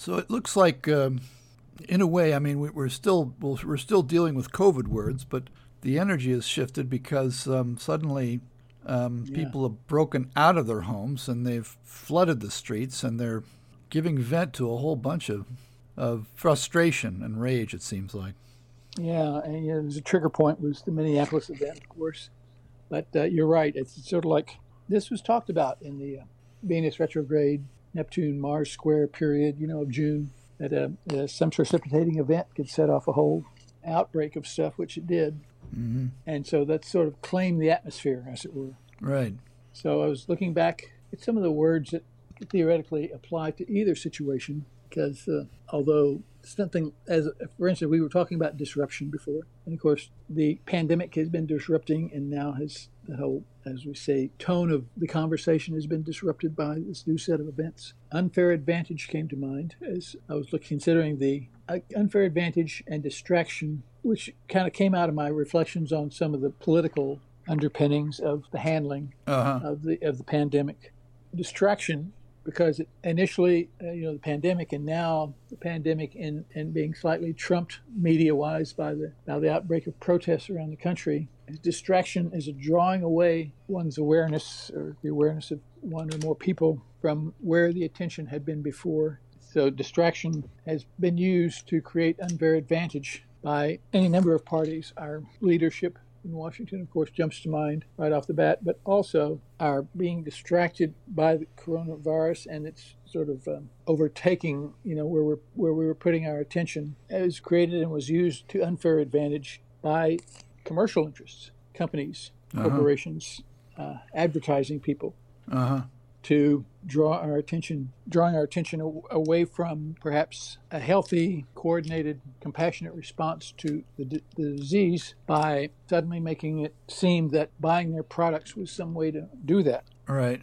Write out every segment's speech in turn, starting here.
So it looks like, um, in a way, I mean, we, we're still we're still dealing with COVID words, but the energy has shifted because um, suddenly um, yeah. people have broken out of their homes and they've flooded the streets and they're giving vent to a whole bunch of of frustration and rage. It seems like. Yeah, and you know, a trigger point was the Minneapolis event, of course. But uh, you're right. It's sort of like this was talked about in the uh, Venus retrograde, Neptune Mars square period. You know, of June that uh, uh, some precipitating event could set off a whole outbreak of stuff, which it did. Mm-hmm. And so that sort of claimed the atmosphere, as it were. Right. So I was looking back at some of the words that theoretically apply to either situation because uh, although something as for instance we were talking about disruption before and of course the pandemic has been disrupting and now has the whole as we say tone of the conversation has been disrupted by this new set of events unfair advantage came to mind as i was looking, considering the uh, unfair advantage and distraction which kind of came out of my reflections on some of the political underpinnings of the handling uh-huh. of the of the pandemic distraction because initially, uh, you know, the pandemic, and now the pandemic, and, and being slightly trumped media-wise by the now the outbreak of protests around the country, distraction is a drawing away one's awareness or the awareness of one or more people from where the attention had been before. So distraction has been used to create unfair advantage by any number of parties. Our leadership in Washington, of course, jumps to mind right off the bat, but also our being distracted by the coronavirus and its sort of um, overtaking, you know, where we're where we were putting our attention, was created and was used to unfair advantage by commercial interests, companies, uh-huh. corporations, uh, advertising people. Uh-huh to draw our attention, drawing our attention away from perhaps a healthy, coordinated, compassionate response to the, d- the, disease by suddenly making it seem that buying their products was some way to do that. Right.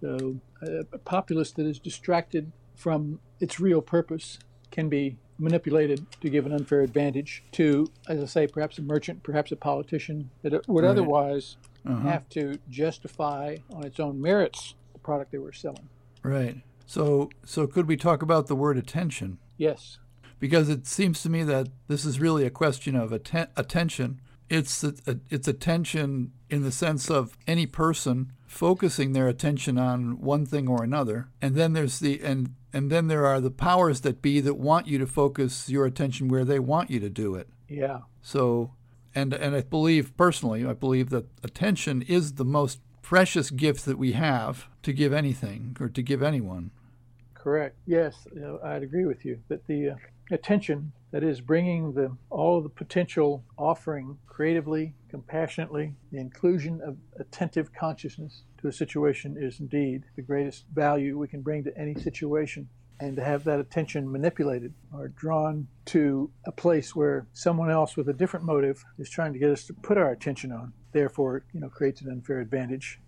So a, a populace that is distracted from its real purpose can be manipulated to give an unfair advantage to, as I say, perhaps a merchant, perhaps a politician that would right. otherwise uh-huh. have to justify on its own merits product they were selling. Right. So, so could we talk about the word attention? Yes. Because it seems to me that this is really a question of atten- attention. It's a, a, it's attention in the sense of any person focusing their attention on one thing or another, and then there's the and and then there are the powers that be that want you to focus your attention where they want you to do it. Yeah. So, and and I believe personally, I believe that attention is the most precious gift that we have to give anything or to give anyone. Correct. Yes, I'd agree with you that the uh, attention that is bringing the all the potential offering creatively, compassionately, the inclusion of attentive consciousness to a situation is indeed the greatest value we can bring to any situation. And to have that attention manipulated or drawn to a place where someone else with a different motive is trying to get us to put our attention on therefore, you know, creates an unfair advantage,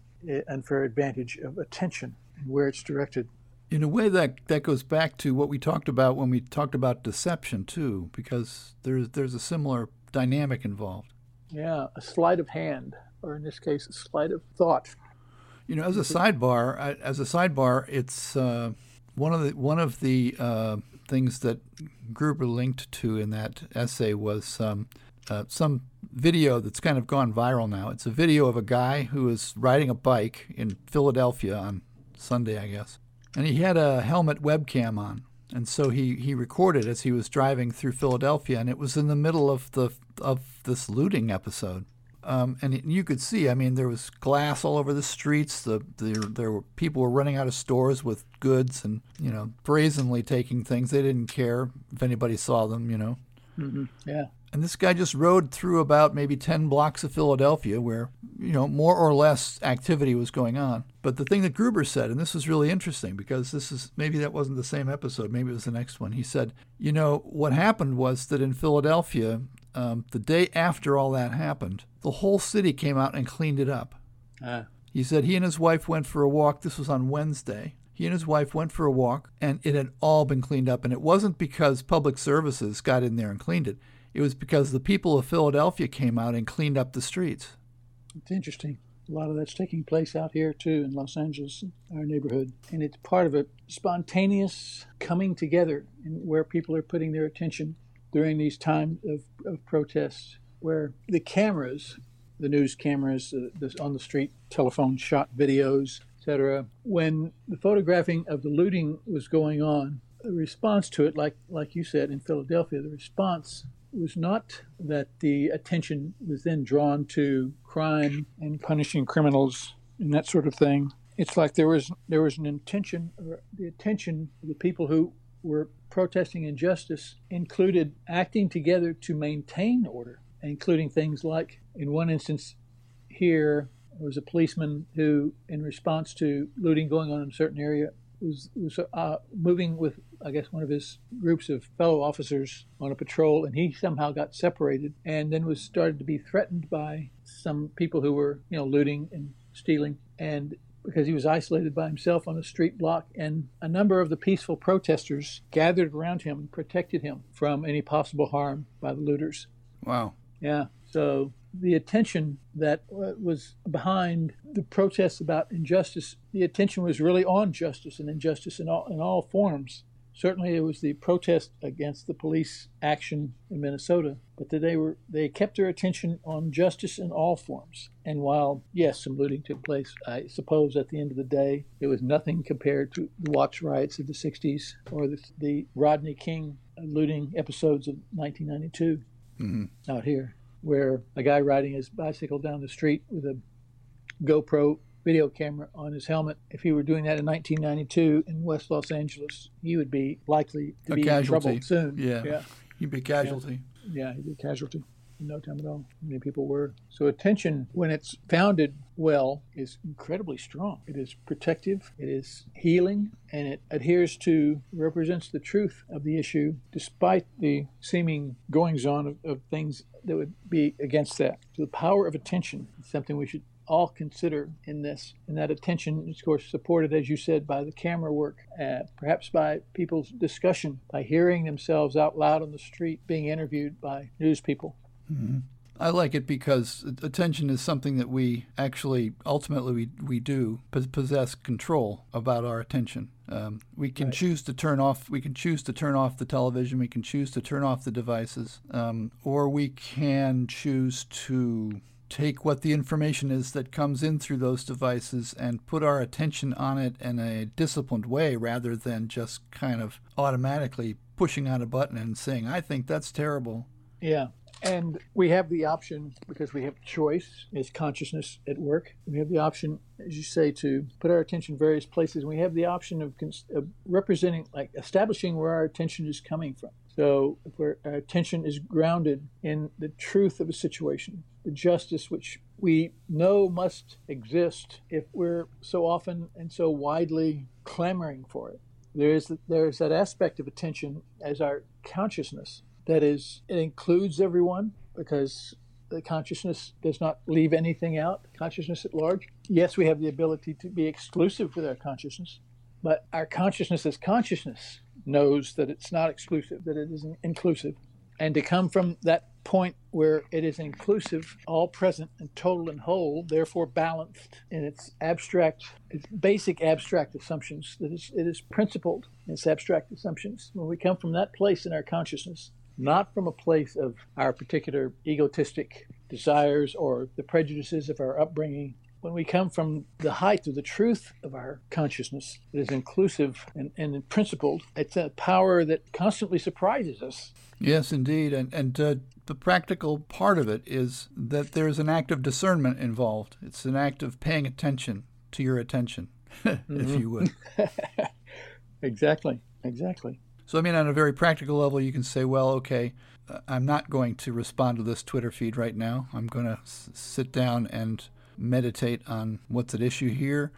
unfair advantage of attention and where it's directed. In a way, that that goes back to what we talked about when we talked about deception too, because there's there's a similar dynamic involved. Yeah, a sleight of hand, or in this case, a sleight of thought. You know, as a sidebar, as a sidebar, it's uh, one of the one of the uh, things that Gruber linked to in that essay was um, uh, some video that's kind of gone viral now. It's a video of a guy who is riding a bike in Philadelphia on Sunday, I guess. And he had a helmet webcam on. And so he, he recorded as he was driving through Philadelphia, and it was in the middle of the of this looting episode. Um, and you could see, I mean, there was glass all over the streets. The, the there were people were running out of stores with goods, and you know, brazenly taking things. They didn't care if anybody saw them, you know. Mm-hmm. Yeah. And this guy just rode through about maybe 10 blocks of Philadelphia where, you know, more or less activity was going on. But the thing that Gruber said, and this was really interesting because this is maybe that wasn't the same episode, maybe it was the next one. He said, you know, what happened was that in Philadelphia, um, the day after all that happened, the whole city came out and cleaned it up. Uh. He said he and his wife went for a walk. This was on Wednesday. He and his wife went for a walk, and it had all been cleaned up. And it wasn't because public services got in there and cleaned it it was because the people of Philadelphia came out and cleaned up the streets. It's interesting. A lot of that's taking place out here too in Los Angeles, our neighborhood. And it's part of a spontaneous coming together in where people are putting their attention during these times of, of protests, where the cameras, the news cameras uh, this on the street, telephone shot videos, etc., when the photographing of the looting was going on, the response to it, like like you said in Philadelphia, the response was not that the attention was then drawn to crime and punishing criminals and that sort of thing. It's like there was there was an intention, or the attention of the people who were protesting injustice included acting together to maintain order, including things like, in one instance, here there was a policeman who, in response to looting going on in a certain area, was was uh, moving with I guess one of his groups of fellow officers on a patrol, and he somehow got separated, and then was started to be threatened by some people who were you know looting and stealing, and because he was isolated by himself on a street block, and a number of the peaceful protesters gathered around him and protected him from any possible harm by the looters. Wow. Yeah. So the attention that uh, was behind the protests about injustice, the attention was really on justice and injustice in all in all forms. Certainly, it was the protest against the police action in Minnesota, but they were they kept their attention on justice in all forms. And while yes, some looting took place, I suppose at the end of the day, it was nothing compared to the Watts riots of the '60s or the, the Rodney King looting episodes of 1992 mm-hmm. out here where a guy riding his bicycle down the street with a GoPro video camera on his helmet. If he were doing that in 1992 in West Los Angeles, he would be likely to a be casualty. in trouble soon. Yeah, yeah. he'd be a casualty. Yeah. yeah, he'd be a casualty in no time at all. Many people were. So attention, when it's founded well, is incredibly strong. It is protective, it is healing, and it adheres to, represents the truth of the issue, despite the seeming goings on of, of things that would be against that. So the power of attention is something we should all consider in this. And that attention is, of course, supported, as you said, by the camera work, uh, perhaps by people's discussion, by hearing themselves out loud on the street, being interviewed by news people. Mm-hmm. I like it because attention is something that we actually ultimately we, we do possess control about our attention. Um, we can right. choose to turn off. We can choose to turn off the television. We can choose to turn off the devices, um, or we can choose to take what the information is that comes in through those devices and put our attention on it in a disciplined way rather than just kind of automatically pushing on a button and saying, I think that's terrible. Yeah. And we have the option, because we have choice, is consciousness at work. We have the option, as you say, to put our attention various places. We have the option of, of representing, like establishing where our attention is coming from. So, if our attention is grounded in the truth of a situation, the justice which we know must exist if we're so often and so widely clamoring for it. There is, there is that aspect of attention as our consciousness that is, it includes everyone because the consciousness does not leave anything out, consciousness at large. Yes, we have the ability to be exclusive with our consciousness, but our consciousness as consciousness knows that it's not exclusive, that it is inclusive. And to come from that point where it is inclusive, all present and total and whole, therefore balanced in its abstract, its basic abstract assumptions, that is, it is principled in its abstract assumptions. When we come from that place in our consciousness, not from a place of our particular egotistic desires or the prejudices of our upbringing, when we come from the height of the truth of our consciousness that is inclusive and, and principled, it's a power that constantly surprises us. Yes, indeed. And, and uh, the practical part of it is that there's an act of discernment involved. It's an act of paying attention to your attention, mm-hmm. if you would. exactly, exactly. So, I mean, on a very practical level, you can say, well, okay, uh, I'm not going to respond to this Twitter feed right now. I'm going to s- sit down and meditate on what's at issue here,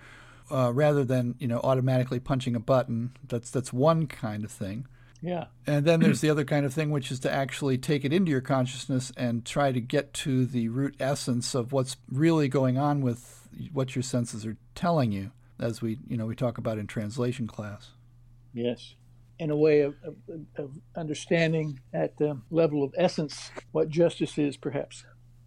uh, rather than you know automatically punching a button. That's that's one kind of thing. Yeah. And then there's the other kind of thing, which is to actually take it into your consciousness and try to get to the root essence of what's really going on with what your senses are telling you, as we you know we talk about in translation class. Yes in a way of, of, of understanding at the level of essence what justice is, perhaps.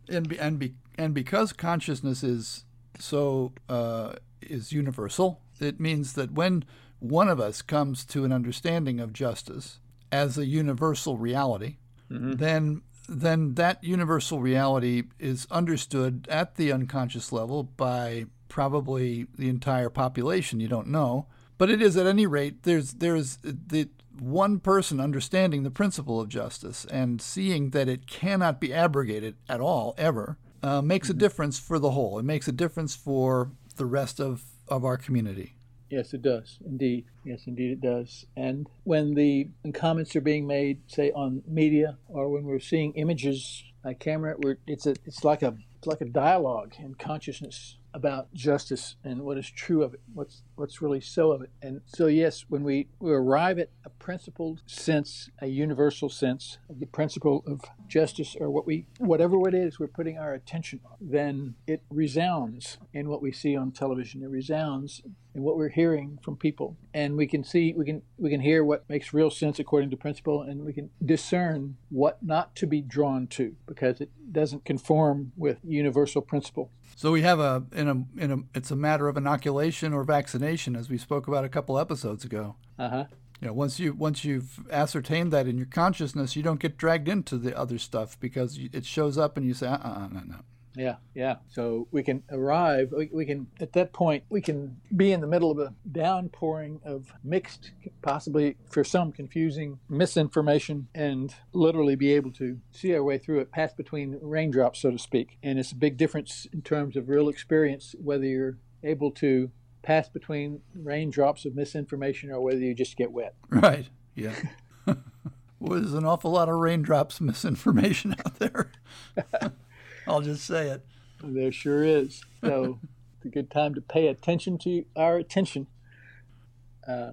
And be, and be, and because consciousness is so uh, is universal. It means that when one of us comes to an understanding of justice as a universal reality, mm-hmm. then then that universal reality is understood at the unconscious level by probably the entire population. You don't know, but it is at any rate. There's there's the one person understanding the principle of justice and seeing that it cannot be abrogated at all ever uh, makes a mm-hmm. difference for the whole. It makes a difference for the rest of, of our community. Yes, it does. Indeed. Yes, indeed it does. And when the comments are being made, say on media, or when we're seeing images by camera, it's a it's like a it's like a dialogue in consciousness about justice and what is true of it, what's what's really so of it. And so yes, when we, we arrive at a principled sense, a universal sense of the principle of justice or what we whatever it is we're putting our attention on, then it resounds in what we see on television. It resounds in what we're hearing from people. And we can see we can we can hear what makes real sense according to principle and we can discern what not to be drawn to because it doesn't conform with universal principle. So we have a in a in a it's a matter of inoculation or vaccination, as we spoke about a couple episodes ago. Uh huh. You know, once you once you've ascertained that in your consciousness, you don't get dragged into the other stuff because it shows up and you say, uh, uh, no, no. Yeah, yeah. So we can arrive, we, we, can, at that point, we can be in the middle of a downpouring of mixed, possibly for some confusing misinformation, and literally be able to see our way through it, pass between raindrops, so to speak. And it's a big difference in terms of real experience, whether you're able to pass between raindrops of misinformation or whether you just get wet. Right, yeah. well, there's an awful lot of raindrops misinformation out there. I'll just say it. There sure is. So it's a good time to pay attention to our attention. Uh,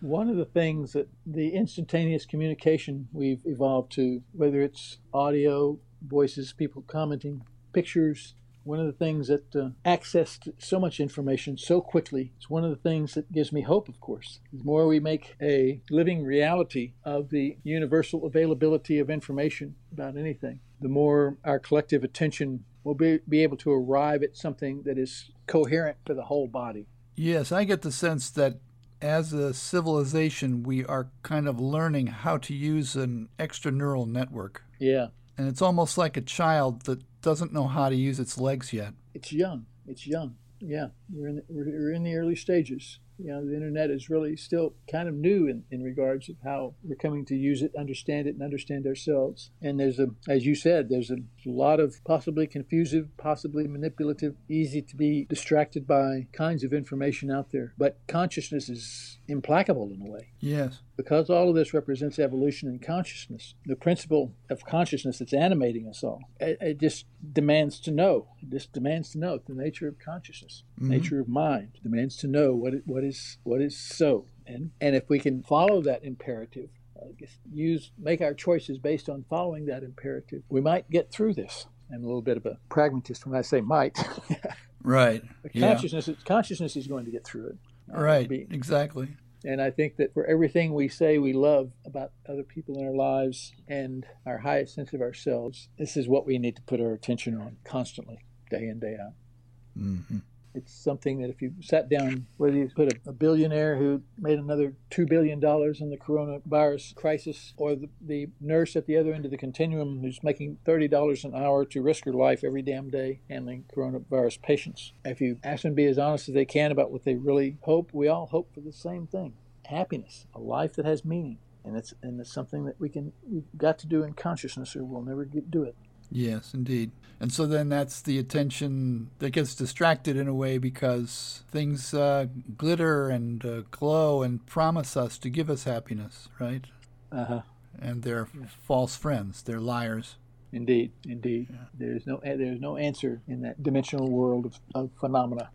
one of the things that the instantaneous communication we've evolved to, whether it's audio, voices, people commenting, pictures, one of the things that uh, accessed so much information so quickly is one of the things that gives me hope, of course. The more we make a living reality of the universal availability of information about anything, the more our collective attention will be, be able to arrive at something that is coherent for the whole body. Yes, I get the sense that as a civilization, we are kind of learning how to use an extra neural network. Yeah. And it's almost like a child that doesn't know how to use its legs yet. It's young. It's young. Yeah, we're in the, we're in the early stages you know, the internet is really still kind of new in, in regards of how we're coming to use it, understand it, and understand ourselves. And there's a, as you said, there's a lot of possibly confusive, possibly manipulative, easy to be distracted by kinds of information out there. But consciousness is implacable in a way. Yes. Because all of this represents evolution in consciousness, the principle of consciousness that's animating us all, it, it just demands to know. It just demands to know the nature of consciousness, mm-hmm. nature of mind, demands to know what it, what is what is so. And and if we can follow that imperative, uh, use make our choices based on following that imperative, we might get through this. I'm a little bit of a pragmatist when I say might. right. consciousness, yeah. consciousness is going to get through it. Uh, right. Be, exactly. And I think that for everything we say we love about other people in our lives and our highest sense of ourselves, this is what we need to put our attention on constantly, day in, day out. Mm-hmm. It's something that if you sat down, whether you put a, a billionaire who made another $2 billion in the coronavirus crisis, or the, the nurse at the other end of the continuum who's making $30 an hour to risk her life every damn day handling coronavirus patients, if you ask them to be as honest as they can about what they really hope, we all hope for the same thing happiness, a life that has meaning. And it's, and it's something that we can, we've got to do in consciousness or we'll never get, do it. Yes, indeed. And so then that's the attention that gets distracted in a way because things uh, glitter and uh, glow and promise us to give us happiness, right? Uh huh. And they're yeah. false friends. They're liars. Indeed, indeed. Yeah. There's no there's no answer in that dimensional world of, of phenomena.